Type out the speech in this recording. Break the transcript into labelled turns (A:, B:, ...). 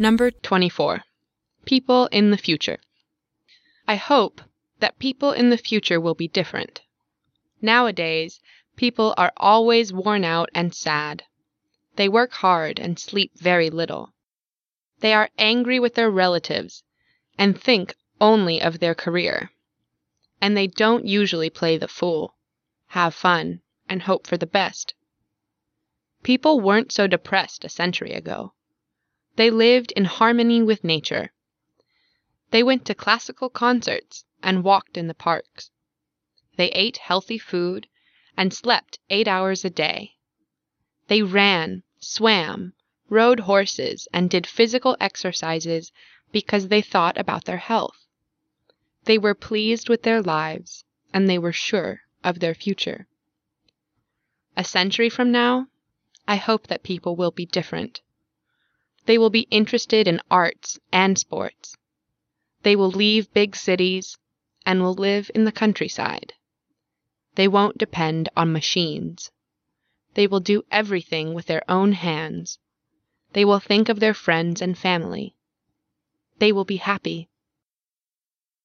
A: Number 24. People in the future. I hope that people in the future will be different. Nowadays, people are always worn out and sad. They work hard and sleep very little. They are angry with their relatives and think only of their career. And they don't usually play the fool, have fun, and hope for the best. People weren't so depressed a century ago. They lived in harmony with nature. They went to classical concerts and walked in the parks. They ate healthy food and slept eight hours a day. They ran, swam, rode horses, and did physical exercises because they thought about their health. They were pleased with their lives and they were sure of their future. A century from now, I hope that people will be different. They will be interested in arts and sports. They will leave big cities and will live in the countryside. They won't depend on machines. They will do everything with their own hands. They will think of their friends and family. They will be happy.